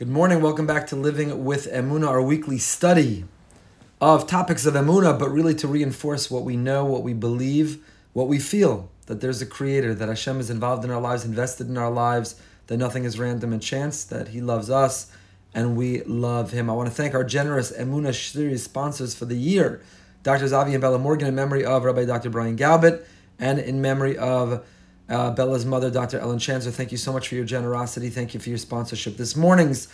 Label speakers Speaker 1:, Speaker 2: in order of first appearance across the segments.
Speaker 1: Good morning. Welcome back to Living with Emuna, our weekly study of topics of Emuna, but really to reinforce what we know, what we believe, what we feel that there's a creator, that Hashem is involved in our lives, invested in our lives, that nothing is random and chance, that He loves us and we love Him. I want to thank our generous Emuna series sponsors for the year Dr. Zavi and Bella Morgan, in memory of Rabbi Dr. Brian Galbit, and in memory of uh, Bella's mother, Dr. Ellen Chanzer. Thank you so much for your generosity. Thank you for your sponsorship. This morning's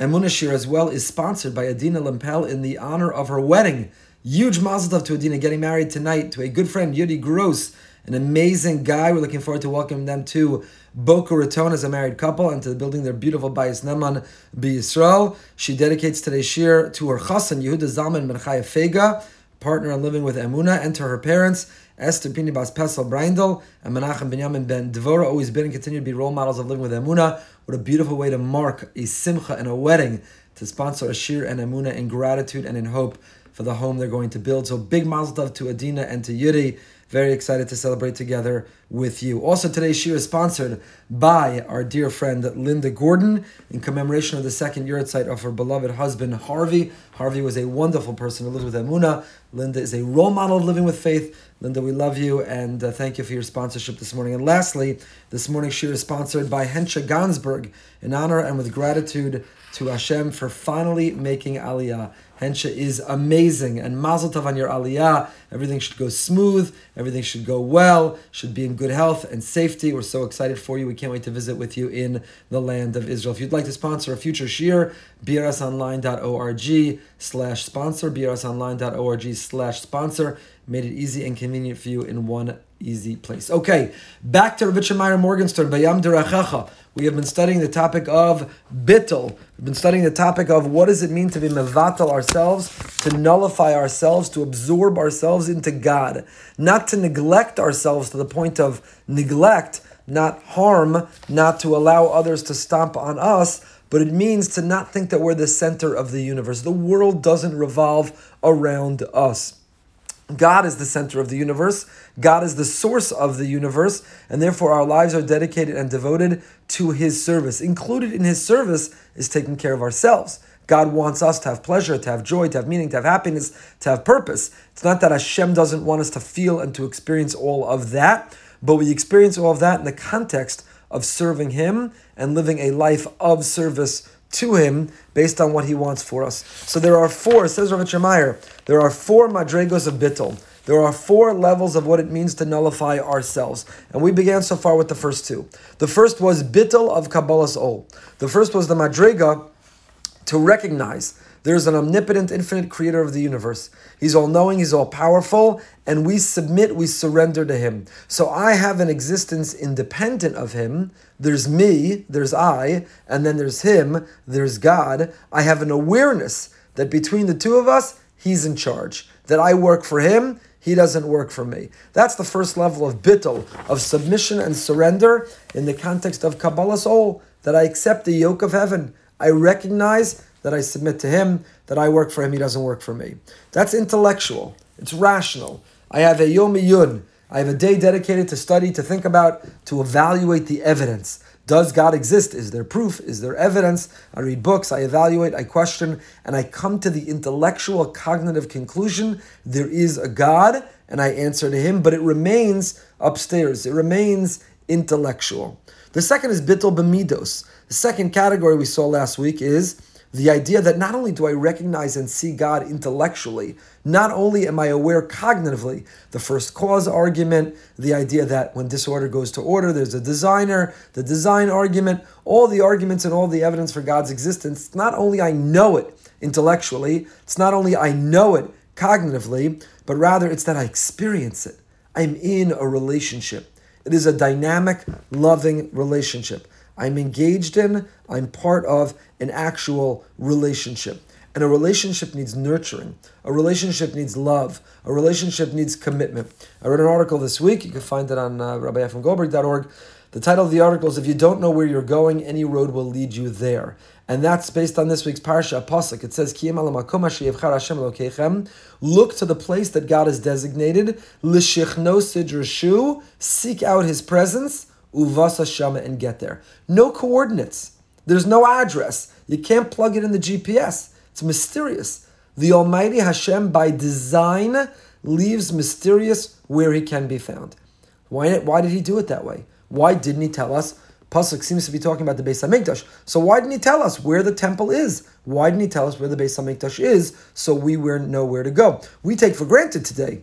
Speaker 1: Emunah Shir as well is sponsored by Adina Limpel in the honor of her wedding. Huge mazel tov to Adina getting married tonight to a good friend, Yudi Gross, an amazing guy. We're looking forward to welcoming them to Boca Raton as a married couple and to building their beautiful Bayis Ne'eman B'Yisrael. She dedicates today's shir to her chassan, Yehuda Zalman Ben Chaya Fega, partner in living with Emuna, and to her parents, Esther Pini Bas Pesel Braindel and Menachem Benyamin Ben Devora always been and continue to be role models of living with Emuna. What a beautiful way to mark a simcha and a wedding to sponsor a and Emuna in gratitude and in hope for the home they're going to build. So big mazel tov to Adina and to Yudi. Very excited to celebrate together with you. Also, today's shir is sponsored by our dear friend Linda Gordon in commemoration of the second yahrzeit of her beloved husband Harvey. Harvey was a wonderful person who lived with Emuna. Linda is a role model of living with faith. Linda, we love you and uh, thank you for your sponsorship this morning. And lastly, this morning's shir is sponsored by Hensha Gansberg in honor and with gratitude to Hashem for finally making Aliyah. Hensha is amazing. And Mazel Tov on your Aliyah. Everything should go smooth. Everything should go well. Should be in good health and safety. We're so excited for you. We can't wait to visit with you in the land of Israel. If you'd like to sponsor a future shir, brsonline.org slash sponsor, brsonline.org slash sponsor. Made it easy and convenient for you in one easy place. Okay, back to Ravitcha Meyer Morgenstern, Bayam Derachacha. We have been studying the topic of bittel. We've been studying the topic of what does it mean to be mevatel ourselves, to nullify ourselves, to absorb ourselves into God, not to neglect ourselves to the point of neglect, not harm, not to allow others to stomp on us, but it means to not think that we're the center of the universe. The world doesn't revolve around us. God is the center of the universe. God is the source of the universe, and therefore our lives are dedicated and devoted to His service. Included in His service is taking care of ourselves. God wants us to have pleasure, to have joy, to have meaning, to have happiness, to have purpose. It's not that Hashem doesn't want us to feel and to experience all of that, but we experience all of that in the context of serving Him and living a life of service to him based on what he wants for us. So there are four, says Rav Meyer, there are four madregos of bittul. There are four levels of what it means to nullify ourselves. And we began so far with the first two. The first was bittul of Kabbalas ol. The first was the madrega to recognize there's an omnipotent, infinite creator of the universe. He's all knowing, he's all powerful, and we submit, we surrender to him. So I have an existence independent of him. There's me, there's I, and then there's him, there's God. I have an awareness that between the two of us, he's in charge. That I work for him, he doesn't work for me. That's the first level of bittul, of submission and surrender in the context of Kabbalas ol, that I accept the yoke of heaven. I recognize that I submit to him, that I work for him, he doesn't work for me. That's intellectual. It's rational. I have a yom yun. I have a day dedicated to study, to think about, to evaluate the evidence. Does God exist? Is there proof? Is there evidence? I read books, I evaluate, I question, and I come to the intellectual cognitive conclusion there is a God, and I answer to him, but it remains upstairs. It remains intellectual. The second is bittul b'midos. The second category we saw last week is the idea that not only do I recognize and see God intellectually, not only am I aware cognitively, the first cause argument, the idea that when disorder goes to order, there's a designer, the design argument, all the arguments and all the evidence for God's existence, not only I know it intellectually, it's not only I know it cognitively, but rather it's that I experience it. I'm in a relationship. It is a dynamic, loving relationship. I'm engaged in, I'm part of an actual relationship. And a relationship needs nurturing. A relationship needs love. A relationship needs commitment. I read an article this week. You can find it on uh, rabbiefremgoldberg.org. The title of the article is If You Don't Know Where You're Going, Any Road Will Lead You There. And that's based on this week's Parsha Apostle. It says, Look to the place that God has designated. Seek out his presence uvasa shama and get there. No coordinates. There's no address. You can't plug it in the GPS. It's mysterious. The Almighty Hashem, by design, leaves mysterious where He can be found. Why, why did He do it that way? Why didn't He tell us? Pasuk seems to be talking about the Beis Hamikdash. So why didn't He tell us where the temple is? Why didn't He tell us where the Beis Hamikdash is so we know where to go? We take for granted today.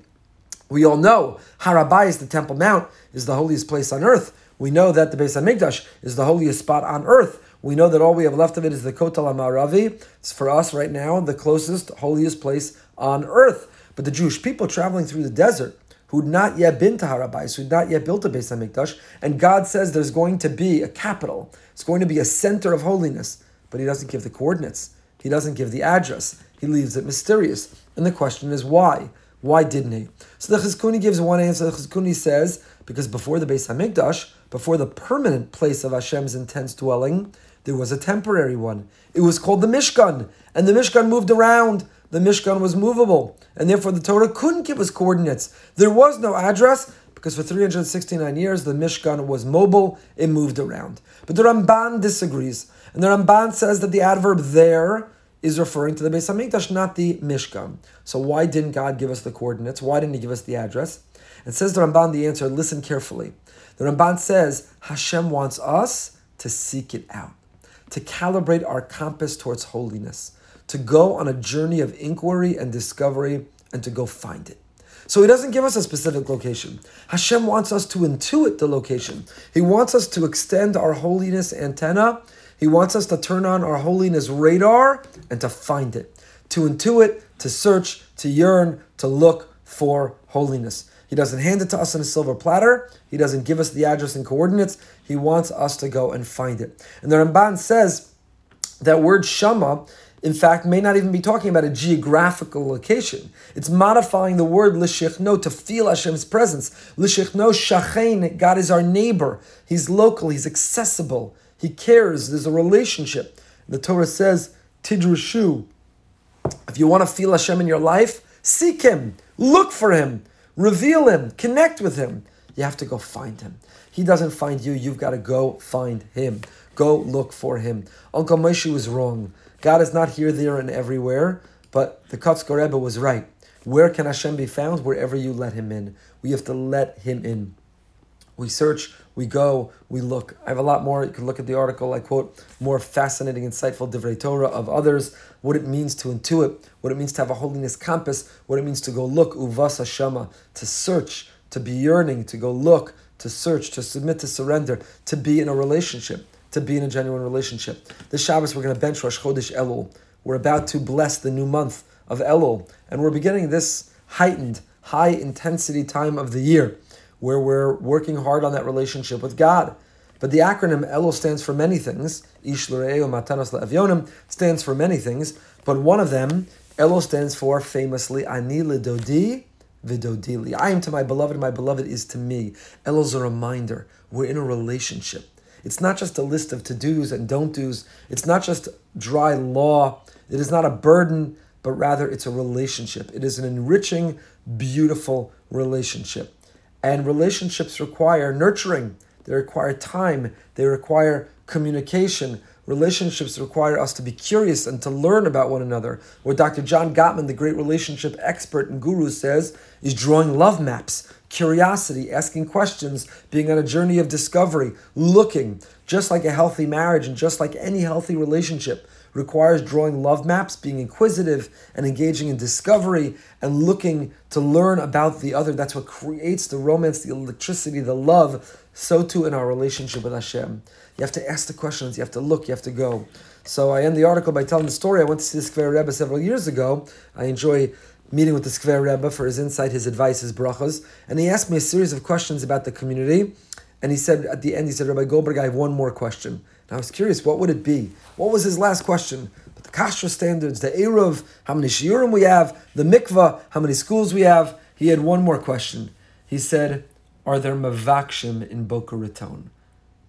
Speaker 1: We all know Har is the Temple Mount, is the holiest place on earth. We know that the Beis Hamikdash is the holiest spot on earth. We know that all we have left of it is the Kotel HaMaravi. It's for us right now the closest, holiest place on earth. But the Jewish people traveling through the desert, who'd not yet been to Har HaBayis, who'd not yet built a Beis Hamikdash, and God says there's going to be a capital. It's going to be a center of holiness, but He doesn't give the coordinates. He doesn't give the address. He leaves it mysterious. And the question is why? Why didn't he? So the Chizkuni gives one answer. The Chizkuni says, because before the Beis Hamikdash, before the permanent place of Hashem's intense dwelling, there was a temporary one. It was called the Mishkan, and the Mishkan moved around. The Mishkan was movable, and therefore the Torah couldn't give us coordinates. There was no address because for 369 years the Mishkan was mobile, it moved around. But the Ramban disagrees, and the Ramban says that the adverb there is referring to the Beis Hamikdash, not the Mishkan. So why didn't God give us the coordinates? Why didn't He give us the address? And says the Ramban the answer. Listen carefully. The Ramban says Hashem wants us to seek it out to calibrate our compass towards holiness, to go on a journey of inquiry and discovery, and to go find it. So he doesn't give us a specific location. Hashem wants us to intuit the location. He wants us to extend our holiness antenna. He wants us to turn on our holiness radar and to find it, to intuit, to search, to yearn, to look for holiness. He doesn't hand it to us on a silver platter. He doesn't give us the address and coordinates. He wants us to go and find it. And the Ramban says that word Shama, in fact, may not even be talking about a geographical location. It's modifying the word Lishichno to feel Hashem's presence. Lishichno Shachain, God is our neighbor. He's local, He's accessible, He cares, there's a relationship. The Torah says, Tidrashu, if you want to feel Hashem in your life, seek Him, look for Him. Reveal him, connect with him. You have to go find him. He doesn't find you, you've got to go find him. Go look for him. Uncle Moshe was wrong. God is not here, there, and everywhere, but the Kotzker Rebbe was right. Where can Hashem be found? Wherever you let him in. We have to let him in. We search, we go, we look. I have a lot more. You can look at the article. I quote more fascinating, insightful Divrei Torah of others. What it means to intuit, what it means to have a holiness compass, what it means to go look uvasa shama, to search, to be yearning, to go look, to search, to submit, to surrender, to be in a relationship, to be in a genuine relationship. This Shabbos we're going to bench Rosh Chodesh Elul. We're about to bless the new month of Elul, and we're beginning this heightened, high intensity time of the year where we're working hard on that relationship with God. But the acronym Elul stands for many things. Ish matanos le'avyonim stands for many things, but one of them, Elul stands for famously Ani ledodi vidodili. I am to my beloved, my beloved is to me. Elul's a reminder. We're in a relationship. It's not just a list of to-dos and don't-dos. It's not just dry law. It is not a burden, but rather it's a relationship. It is an enriching, beautiful relationship. And relationships require nurturing, they require time, they require communication. Relationships require us to be curious and to learn about one another. What Dr. John Gottman, the great relationship expert and guru, says is drawing love maps, curiosity, asking questions, being on a journey of discovery, looking, just like a healthy marriage and just like any healthy relationship requires drawing love maps, being inquisitive and engaging in discovery and looking to learn about the other. That's what creates the romance, the electricity, the love. So too in our relationship with Hashem. You have to ask the questions, you have to look, you have to go. So I end the article by telling the story. I went to see the Skver Rebbe several years ago. I enjoy meeting with the Skver Rebbe for his insight, his advice, his brachas. And he asked me a series of questions about the community. And he said at the end, he said, Rabbi Goldberg, I have one more question. And I was curious, what would it be? What was his last question? But the kashrus standards, the Eruv, how many shiurim we have, the mikvah, how many schools we have. He had one more question. He said, Are there mavakshim in Boca Raton?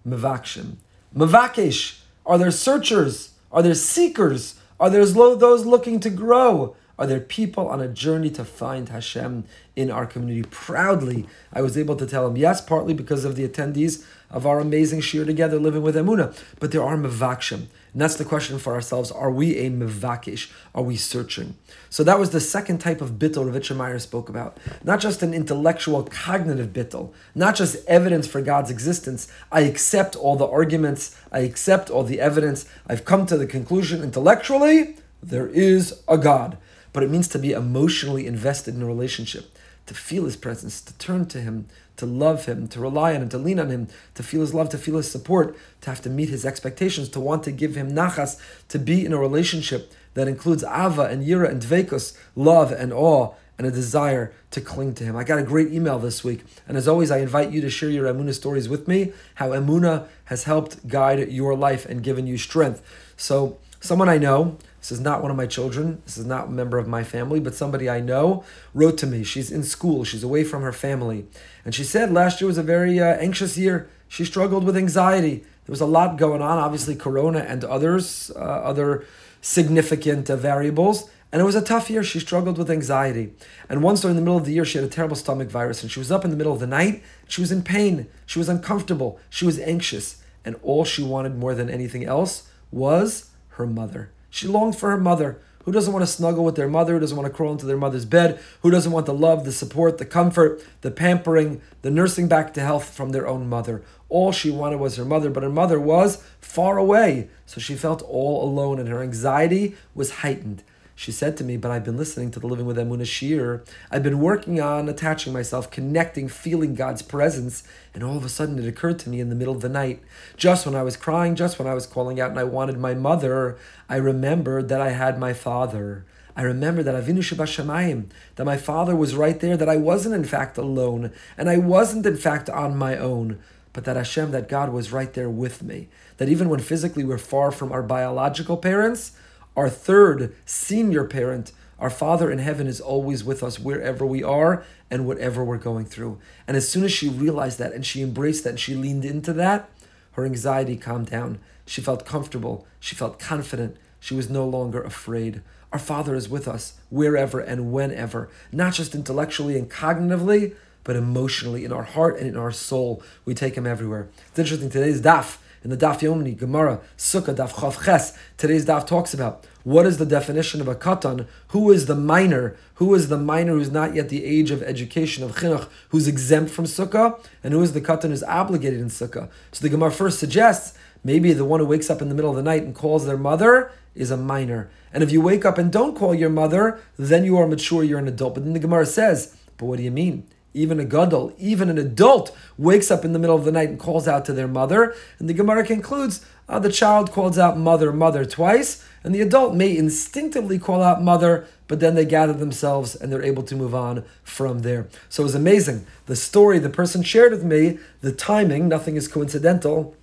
Speaker 1: Mavakshim. Mavakesh. Are there searchers? Are there seekers? Are there those looking to grow? Are there people on a journey to find Hashem in our community? Proudly, I was able to tell him yes, partly because of the attendees of our amazing shir together, living with Emuna, but there are mevakshim. And that's the question for ourselves. Are we a mevakish? Are we searching? So that was the second type of bittel Ravitcher Meyer spoke about. Not just an intellectual, cognitive bittel, not just evidence for God's existence. I accept all the arguments, I accept all the evidence, I've come to the conclusion intellectually, there is a God. But it means to be emotionally invested in a relationship, to feel his presence, to turn to him, to love him, to rely on him, to lean on him, to feel his love, to feel his support, to have to meet his expectations, to want to give him nachas, to be in a relationship that includes ava and yira and dvekus, love and awe, and a desire to cling to him. I got a great email this week, and as always, I invite you to share your Emuna stories with me, how Emuna has helped guide your life and given you strength. So, someone I know, this is not one of my children, this is not a member of my family, but somebody I know wrote to me. She's in school, she's away from her family. And she said last year was a very uh, anxious year. She struggled with anxiety. There was a lot going on, obviously, Corona and others, uh, other significant uh, variables. And it was a tough year. She struggled with anxiety. And once during the middle of the year, she had a terrible stomach virus. And she was up in the middle of the night. She was in pain. She was uncomfortable. She was anxious. And all she wanted more than anything else was her mother. She longed for her mother. Who doesn't want to snuggle with their mother? Who doesn't want to crawl into their mother's bed? Who doesn't want the love, the support, the comfort, the pampering, the nursing back to health from their own mother? All she wanted was her mother, but her mother was far away. So she felt all alone and her anxiety was heightened. She said to me, But I've been listening to the Living with Emuna Shir. I've been working on attaching myself, connecting, feeling God's presence. And all of a sudden it occurred to me in the middle of the night, just when I was crying, just when I was calling out and I wanted my mother, I remembered that I had my father. I remember that Avinu Shebashamayim, that my father was right there, that I wasn't in fact alone, and I wasn't in fact on my own, but that Hashem, that God was right there with me. That even when physically we're far from our biological parents, our third senior parent, our Father in heaven, is always with us wherever we are and whatever we're going through. And as soon as she realized that and she embraced that and she leaned into that, her anxiety calmed down. She felt comfortable. She felt confident. She was no longer afraid. Our Father is with us wherever and whenever, not just intellectually and cognitively, but emotionally, in our heart and in our soul. We take Him everywhere. It's interesting. Today's daf in the Daf Yomi, Gemara, Sukkah, Daf Chaf Ches. Today's Daf talks about what is the definition of a katan, who is the minor, who is the minor who's not yet the age of education of chinuch, who's exempt from Sukkah, and who is the katan who's obligated in Sukkah. So the Gemara first suggests maybe the one who wakes up in the middle of the night and calls their mother is a minor. And if you wake up and don't call your mother, then you are mature, you're an adult. But then the Gemara says, but what do you mean? Even a gadol, even an adult, wakes up in the middle of the night and calls out to their mother. And the Gemara concludes uh, the child calls out mother, mother twice, and the adult may instinctively call out mother, but then they gather themselves and they're able to move on from there. So it was amazing. The story the person shared with me, the timing, nothing is coincidental.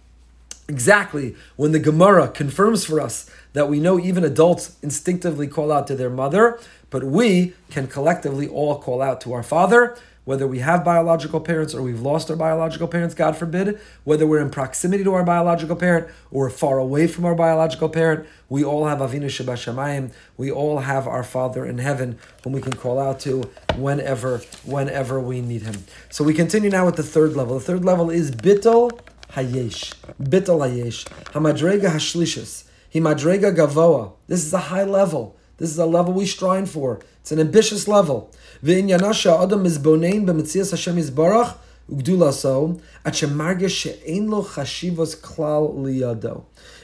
Speaker 1: Exactly when the Gemara confirms for us that we know even adults instinctively call out to their mother, but we can collectively all call out to our father whether we have biological parents or we've lost our biological parents, God forbid, whether we're in proximity to our biological parent or far away from our biological parent, we all have Avinu Shebashamayim. We all have our Father in heaven whom we can call out to whenever, whenever we need him. So we continue now with the third level. The third level is Bittel Hayesh. Bittel Hayesh. Hamadrega Hashlishis. Himadrega Gavoa. This is a high level. This is a level we strive for. It's an ambitious level. Adam is.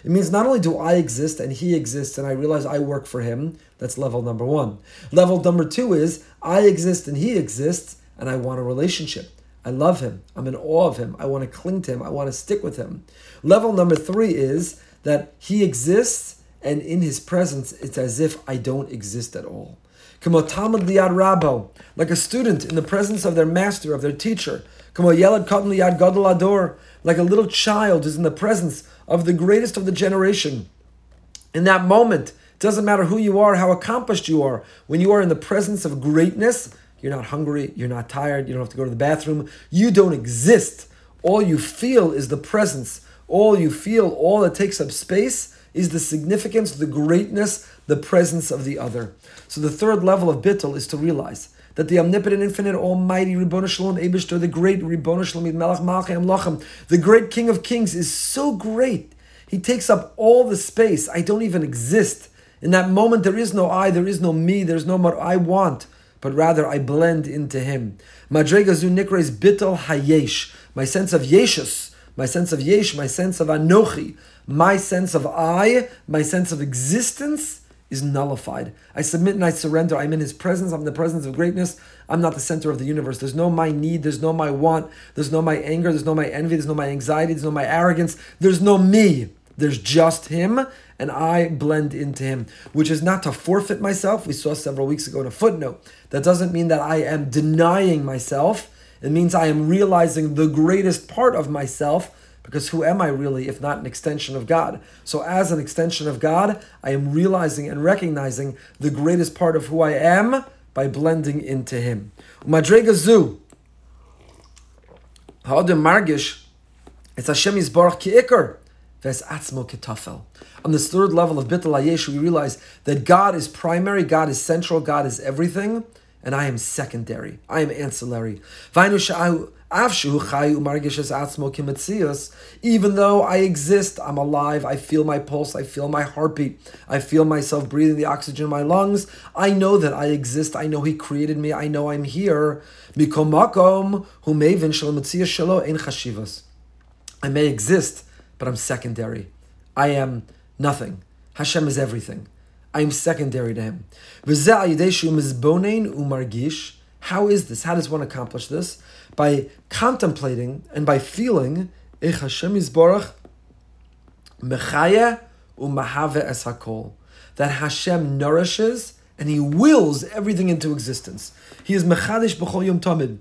Speaker 1: It means not only do I exist and he exists and I realize I work for him. That's level number one. Level number two is I exist and he exists and I want a relationship. I love him. I'm in awe of him. I want to cling to him. I want to stick with him. Level number three is that he exists and in his presence it's as if I don't exist at all like a student in the presence of their master, of their teacher. like a little child who's in the presence of the greatest of the generation. In that moment, it doesn't matter who you are, how accomplished you are, when you are in the presence of greatness, you're not hungry, you're not tired, you don't have to go to the bathroom, you don't exist. All you feel is the presence. All you feel, all that takes up space is the significance, the greatness, the presence of the other. So the third level of bittul is to realize that the omnipotent, infinite, almighty Ribbon Shalom Eibishter, the great Ribbon Shalom Melech Malchem Lachem, the great King of Kings, is so great. He takes up all the space. I don't even exist. In that moment, there is no I, there is no me, there's no what I want, but rather I blend into Him. Madrega Zu Nikra is bittul hayesh, my sense of yeshus, my sense of yesh, my sense of anochi, my sense of I, my sense of existence is nullified. I submit and I surrender. I'm in His presence. I'm in the presence of greatness. I'm not the center of the universe. There's no my need. There's no my want. There's no my anger. There's no my envy. There's no my anxiety. There's no my arrogance. There's no me. There's just Him, and I blend into Him, which is not to forfeit myself. We saw several weeks ago in a footnote. That doesn't mean that I am denying myself. It means I am realizing the greatest part of myself because who am I really if not an extension of God? So, as an extension of God, I am realizing and recognizing the greatest part of who I am by blending into Him. Madrega zu. Ha'odem margish. It's Hashem Yisbarach ki'ikr. Ves atzmo kitafel. On this third level of Bittul Hayesh, we realize that God is primary, God is central, God is everything, and I am secondary. I am ancillary. Even though I exist, I'm alive, I feel my pulse, I feel my heartbeat, I feel myself breathing the oxygen in my lungs, I know that I exist, I know He created me, I know I'm here. I may exist, but I'm secondary. I am nothing. Hashem is everything. I am secondary to Him. How is this? How does one accomplish this? By contemplating and by feeling Ich Hashem Yisborach Mechaya Umahave Es Hakol. That Hashem nourishes and He wills everything into existence. He is Mechadish B'chol Yom Tamid.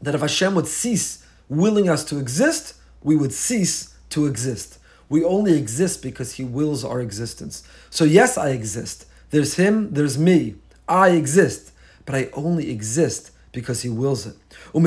Speaker 1: That if Hashem would cease willing us to exist, we would cease to exist. We only exist because He wills our existence. So, yes, I exist. There's Him, there's me. I exist but I only exist because He wills it. Um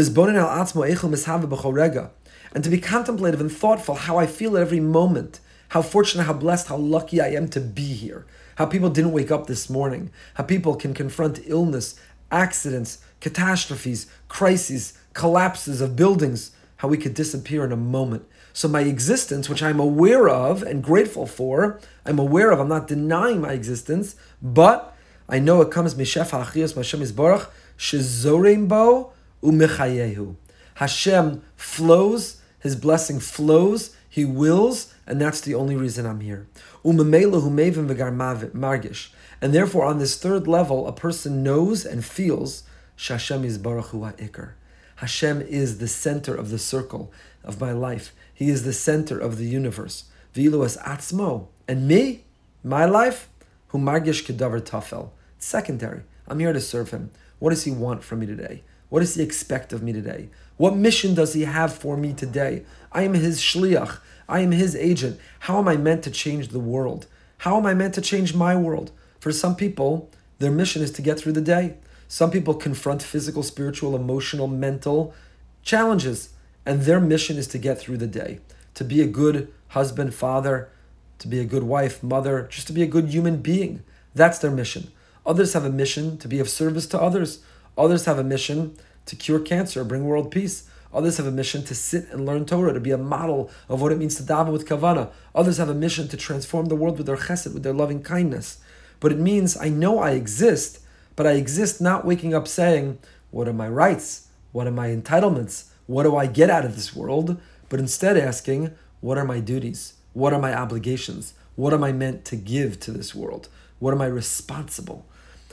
Speaker 1: and to be contemplative and thoughtful how I feel at every moment, how fortunate, how blessed, how lucky I am to be here, how people didn't wake up this morning, how people can confront illness, accidents, catastrophes, crises, collapses of buildings, how we could disappear in a moment. So my existence, which I'm aware of and grateful for, I'm aware of, I'm not denying my existence, but I know it comes Mishef Ha'achiyas Hashem Yisborach Shezorem Bo Umechayehu. Hashem flows, His blessing flows, He wills, and that's the only reason I'm here. Margish. And therefore, on this third level, a person knows and feels Shashem Yisborach Hu Ha'ikr. Hashem is the center of the circle of my life. He is the center of the universe. Vilu as atzmo. And me, my life, who margish kedavar tafel secondary. I'm here to serve him. What does he want from me today? What does he expect of me today? What mission does he have for me today? I am his shliach. I am his agent. How am I meant to change the world? How am I meant to change my world? For some people, their mission is to get through the day. Some people confront physical, spiritual, emotional, mental challenges, and their mission is to get through the day, to be a good husband, father, to be a good wife, mother, just to be a good human being. That's their mission. Others have a mission to be of service to others. Others have a mission to cure cancer, bring world peace. Others have a mission to sit and learn Torah, to be a model of what it means to daven with kavana. Others have a mission to transform the world with their chesed, with their loving kindness. But it means I know I exist, but I exist not waking up saying, What are my rights? What are my entitlements? What do I get out of this world? But instead asking, What are my duties? What are my obligations? What am I meant to give to this world? What am I responsible?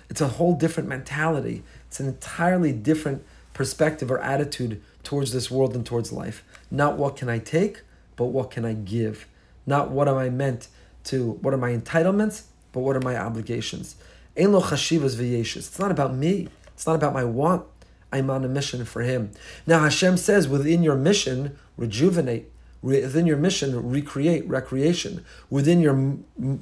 Speaker 1: It's a whole different mentality. It's an entirely different perspective or attitude towards this world and towards life. Not what can I take, but what can I give. Not what am I meant to, what are my entitlements, but what are my obligations. Ein lo chashivas It's not about me. It's not about my want. I'm on a mission for Him. Now Hashem says, within your mission, rejuvenate. Within your mission, recreate, recreation. Within your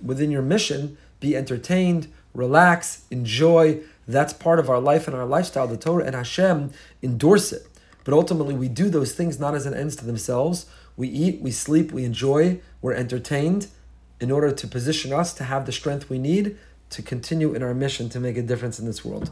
Speaker 1: within your mission, be entertained, relax, enjoy. That's part of our life and our lifestyle. The Torah and Hashem endorse it. But ultimately, we do those things not as an ends to themselves. We eat, we sleep, we enjoy, we're entertained in order to position us to have the strength we need to continue in our mission to make a difference in this world.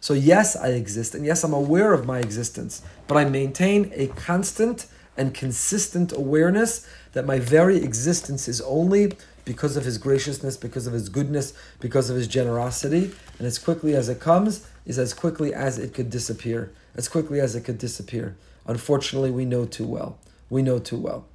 Speaker 1: So yes, I exist, and yes, I'm aware of my existence, but I maintain a constant and consistent awareness that my very existence is only because of his graciousness, because of his goodness, because of his generosity, and as quickly as it comes is as quickly as it could disappear, as quickly as it could disappear. Unfortunately, we know too well. We know too well.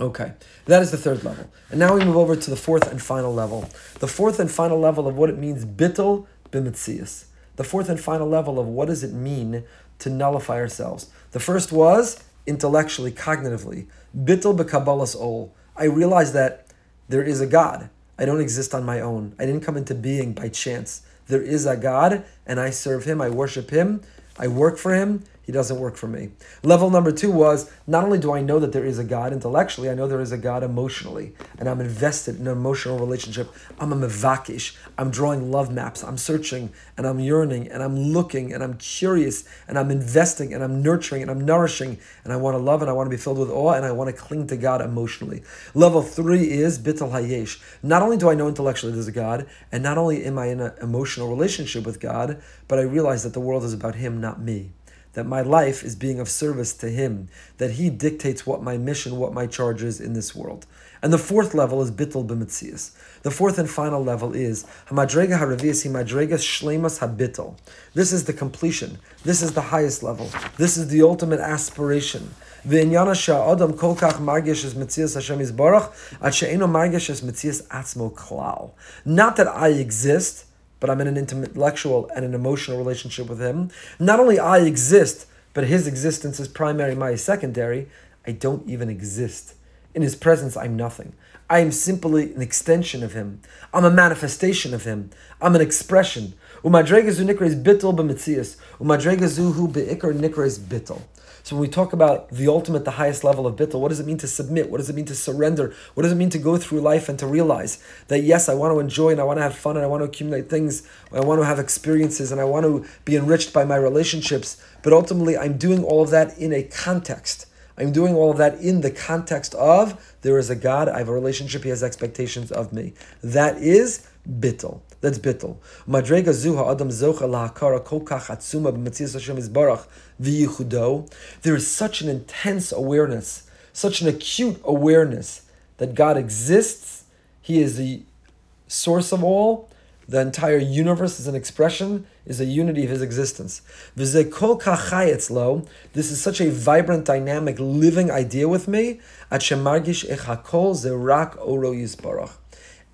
Speaker 1: Okay, that is the third level. And now we move over to the fourth and final level. The fourth and final level of what it means, bittel b'mitzias. The fourth and final level of what does it mean to nullify ourselves. The first was intellectually, cognitively, bittel b'kabbalas ol. I realize that there is a God. I don't exist on my own. I didn't come into being by chance. There is a God, and I serve Him. I worship Him. I work for Him, he doesn't work for me. Level number two was not only do I know that there is a God intellectually, I know there is a God emotionally, and I'm invested in an emotional relationship. I'm a mevakish. I'm drawing love maps. I'm searching and I'm yearning and I'm looking and I'm curious and I'm investing and I'm nurturing and I'm nourishing and I want to love and I want to be filled with awe and I want to cling to God emotionally. Level three is bitel hayesh. Not only do I know intellectually there's a God, and not only am I in an emotional relationship with God, but I realize that the world is about Him, not me that my life is being of service to Him, that He dictates what my mission, what my charge is in this world. And the fourth level is bittul b'mitzias. The fourth and final level is hamadrega haravias himadregas shlemas habittul. This is the completion. This is the highest level. This is the ultimate aspiration. V'inyana sha'adam kol kach margish es mitzias Hashem yisbarach at she'eno margish es mitzias atzmo klal. Not that I exist, but I'm in an intellectual and an emotional relationship with him. Not only I exist, but his existence is primary, my secondary. I don't even exist. In his presence, I'm nothing. I am simply an extension of him. I'm a manifestation of him. I'm an expression. Umadregazu nikres bittel b'mitzias. Umadregazuhu be'ikar nikres bittel. So when we talk about the ultimate, the highest level of bittul, what does it mean to submit? What does it mean to surrender? What does it mean to go through life and to realize that yes, I want to enjoy and I want to have fun and I want to accumulate things, I want to have experiences and I want to be enriched by my relationships, but ultimately I'm doing all of that in a context. I'm doing all of that in the context of there is a God, I have a relationship, He has expectations of me. That is bittul. That's bittul. Madrega zuha adam zocha lahakara kol kach atzuma b'matzias Hashem izbarach v'yichudo. There is such an intense awareness, such an acute awareness that God exists. He is the source of all. The entire universe is an expression, is a unity of his existence. This is such a vibrant, dynamic, living idea with me.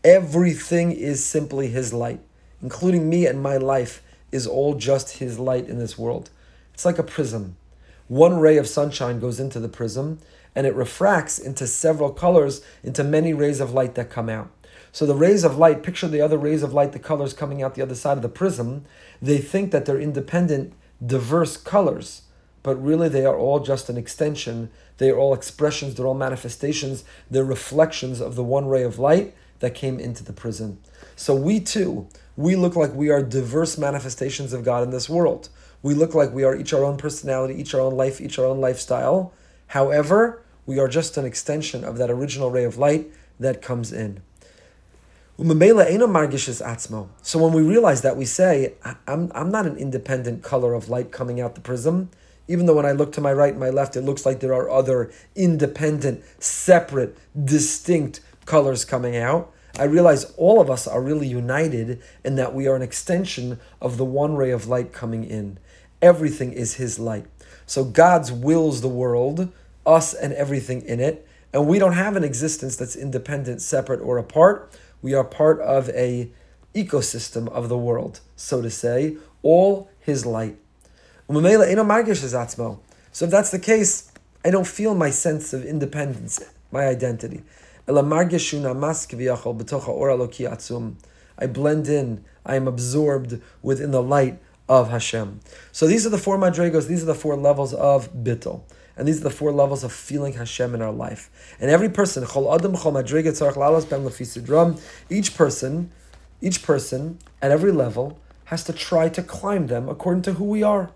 Speaker 1: Everything is simply His light, including me and my life is all just His light in this world. It's like a prism. One ray of sunshine goes into the prism and it refracts into several colors, into many rays of light that come out. So the rays of light, picture the other rays of light, the colors coming out the other side of the prism. They think that they're independent, diverse colors, but really they are all just an extension. They are all expressions, they're all manifestations, they're reflections of the one ray of light that came into the prison. So we too, we look like we are diverse manifestations of God in this world. We look like we are each our own personality, each our own life, each our own lifestyle. However, we are just an extension of that original ray of light that comes in. So when we realize that, we say, I'm, I'm not an independent color of light coming out the prism. Even though when I look to my right and my left, it looks like there are other independent, separate, distinct colors coming out, I realize all of us are really united in that we are an extension of the one ray of light coming in. Everything is His light. So God's wills the world, us and everything in it, and we don't have an existence that's independent, separate, or apart. We are part of a ecosystem of the world, so to say, all His light. So if that's the case, I don't feel my sense of independence, my identity. I blend in, I am absorbed within the light of Hashem. So these are the four madrigos, these are the four levels of bittul. And these are the four levels of feeling Hashem in our life. And every person, each person, each person at every level has to try to climb them according to who we are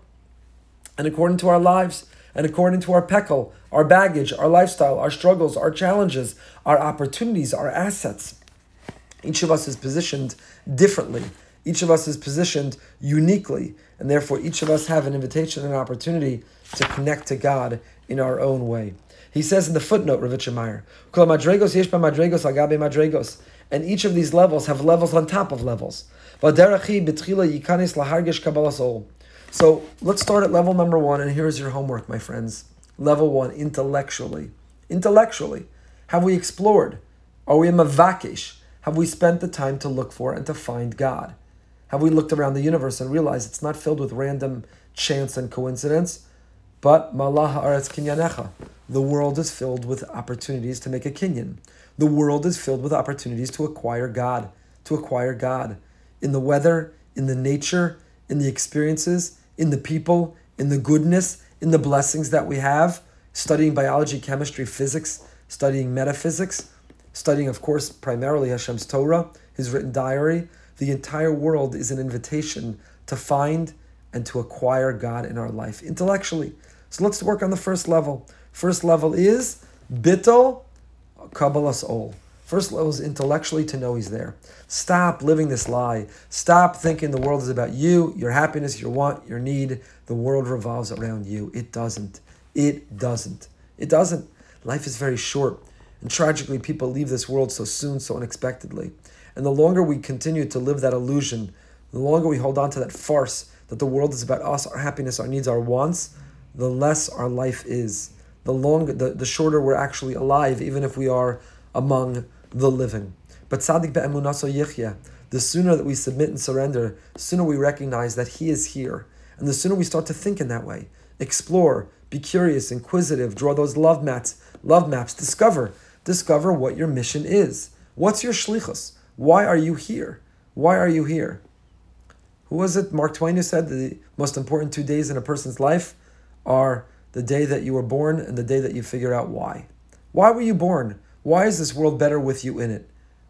Speaker 1: and according to our lives and according to our pekel, our baggage, our lifestyle, our struggles, our challenges, our opportunities, our assets. Each of us is positioned differently. Each of us is positioned uniquely, and therefore each of us have an invitation and an opportunity to connect to God in our own way. He says in the footnote, Ravitcher Meyer, madregos yesh madregos agabe madregos. And each of these levels have levels on top of levels. So let's start at level number one, and here's your homework, my friends. Level one, intellectually. Intellectually, have we explored? Are we a mavakish? Have we spent the time to look for and to find God? Have we looked around the universe and realized it's not filled with random chance and coincidence, but malah aretz kinyanecha? The world is filled with opportunities to make a kinyan. The world is filled with opportunities to acquire God, to acquire God in the weather, in the nature, in the experiences, in the people, in the goodness, in the blessings that we have, studying biology, chemistry, physics, studying metaphysics, studying, of course, primarily Hashem's Torah, his written diary. The entire world is an invitation to find and to acquire God in our life intellectually. So let's work on the first level. First level is bittel kabbalas ol. First level is intellectually to know he's there. Stop living this lie. Stop thinking the world is about you, your happiness, your want, your need. The world revolves around you. It doesn't. It doesn't. It doesn't. Life is very short. And tragically, people leave this world so soon, so unexpectedly. And the longer we continue to live that illusion, the longer we hold on to that farce that the world is about us, our happiness, our needs, our wants, the less our life is. The longer, the, the shorter we're actually alive, even if we are among the living. But Tzaddik be'emunaso yichya, the sooner that we submit and surrender, the sooner we recognize that He is here. And the sooner we start to think in that way, explore, be curious, inquisitive, draw those love maps, love maps, discover, discover what your mission is. What's your shlichus? Why are you here? Why are you here? Who was it? Mark Twain who said the most important two days in a person's life are the day that you were born and the day that you figure out why. Why were you born? Why is this world better with you in it?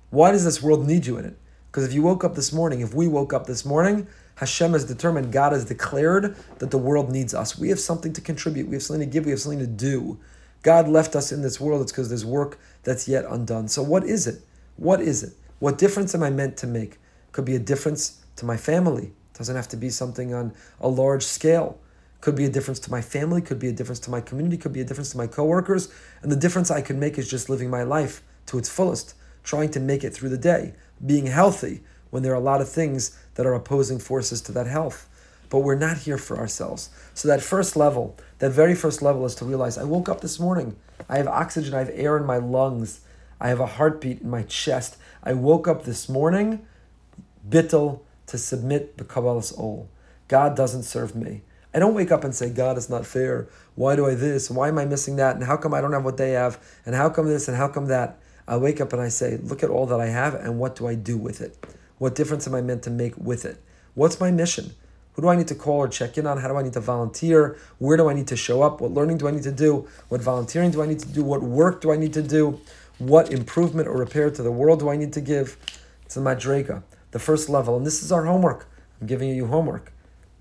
Speaker 1: Why does this world need you in it? Because if you woke up this morning, if we woke up this morning, Hashem has determined, God has declared that the world needs us. We have something to contribute, we have something to give, we have something to do. God left us in this world, it's because there's work that's yet undone. So, what is it? What is it? What difference am I meant to make? Could be a difference to my family. It doesn't have to be something on a large scale. Could be a difference to my family, could be a difference to my community, could be a difference to my coworkers. And the difference I can make is just living my life to its fullest, trying to make it through the day, being healthy when there are a lot of things that are opposing forces to that health. But we're not here for ourselves. So that first level, that very first level is to realize I woke up this morning. I have oxygen, I have air in my lungs, I have a heartbeat in my chest. I woke up this morning, bittel, to submit the Kabbalas ol. God doesn't serve me. I don't wake up and say, God is not fair. Why do I this? Why am I missing that? And how come I don't have what they have? And how come this? And how come that? I wake up and I say, look at all that I have and what do I do with it? What difference am I meant to make with it? What's my mission? Who do I need to call or check in on? How do I need to volunteer? Where do I need to show up? What learning do I need to do? What volunteering do I need to do? What work do I need to do? What improvement or repair to the world do I need to give? It's the Madrega, the first level. And this is our homework. I'm giving you homework.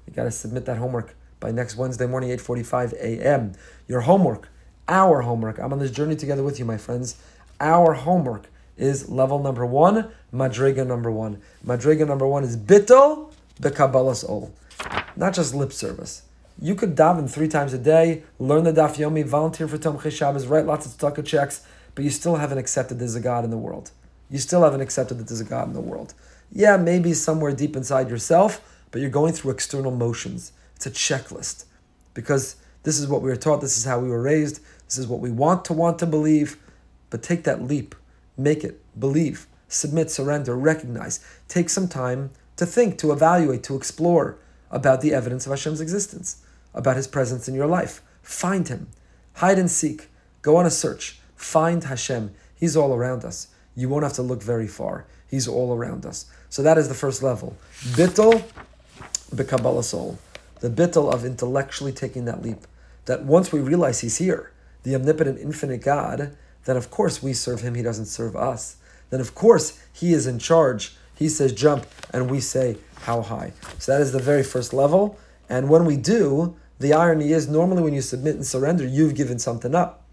Speaker 1: You got to submit that homework by next Wednesday morning, 8.45 a.m. Your homework, our homework, I'm on this journey together with you, my friends. Our homework is level number one, Madriga number one. Madriga number one is Bittel Bekabbalas Ol. Not just lip service. You could daven three times a day, learn the Daf Yomi, volunteer for Tom Shabbos, write lots of tzedakah checks, but you still haven't accepted there's a God in the world. You still haven't accepted that there's a God in the world. Yeah, maybe somewhere deep inside yourself, but you're going through external motions. It's a checklist because this is what we were taught, this is how we were raised, this is what we want to want to believe. But take that leap, make it, believe, submit, surrender, recognize. Take some time to think, to evaluate, to explore about the evidence of Hashem's existence, about His presence in your life. Find Him, hide and seek, go on a search, find Hashem. He's all around us. You won't have to look very far. He's all around us. So that is the first level. Bittel bekabbalas ol the bittel of intellectually taking that leap. That once we realize He's here, the omnipotent, infinite God, then of course we serve Him, He doesn't serve us. Then of course He is in charge. He says jump, and we say how high. So that is the very first level. And when we do, The irony is, normally when you submit and surrender, you've given something up.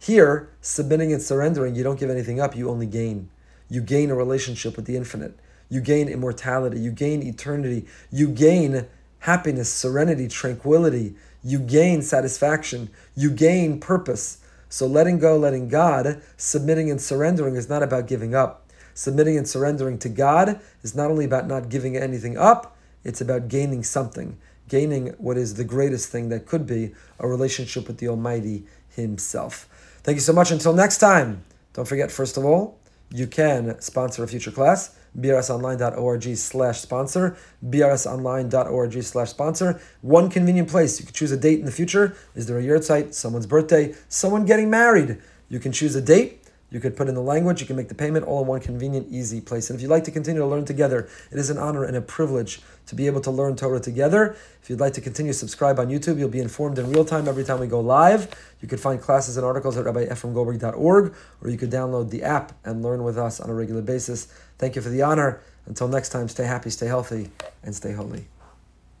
Speaker 1: Here, submitting and surrendering, you don't give anything up, you only gain. You gain a relationship with the infinite. You gain immortality. You gain eternity. You gain happiness, serenity, tranquility. You gain satisfaction. You gain purpose. So letting go, letting God, submitting and surrendering is not about giving up. Submitting and surrendering to God is not only about not giving anything up, it's about gaining something, gaining what is the greatest thing that could be a relationship with the Almighty Himself. Thank you so much. Until next time, don't forget, first of all, you can sponsor a future class brsonline.org slash sponsor, brsonline.org slash sponsor. One convenient place. You can choose a date in the future. Is there a yahrzeit, someone's birthday, someone getting married? You can choose a date you could put in the language, you can make the payment all in one convenient, easy place. And if you'd like to continue to learn together, it is an honor and a privilege to be able to learn Torah together. If you'd like to continue, subscribe on YouTube. You'll be informed in real time every time we go live. You could find classes and articles at rabbiefremgoldberg.org, or you could download the app and learn with us on a regular basis. Thank you for the honor. Until next time, stay happy, stay healthy, and stay holy.